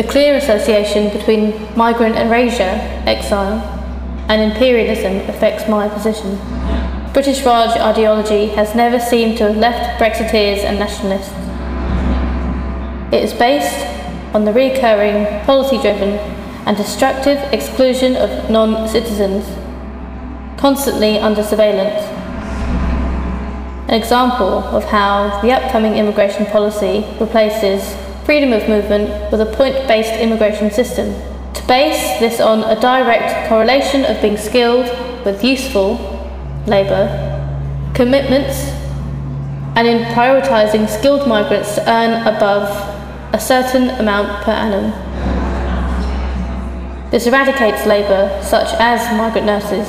The clear association between migrant erasure, exile, and imperialism affects my position. British Raj ideology has never seemed to have left Brexiteers and nationalists. It is based on the recurring, policy-driven and destructive exclusion of non-citizens, constantly under surveillance. An example of how the upcoming immigration policy replaces freedom of movement with a point-based immigration system. To base this on a direct correlation of being skilled with useful labour, commitments, and in prioritising skilled migrants to earn above a certain amount per annum. This eradicates labour, such as migrant nurses,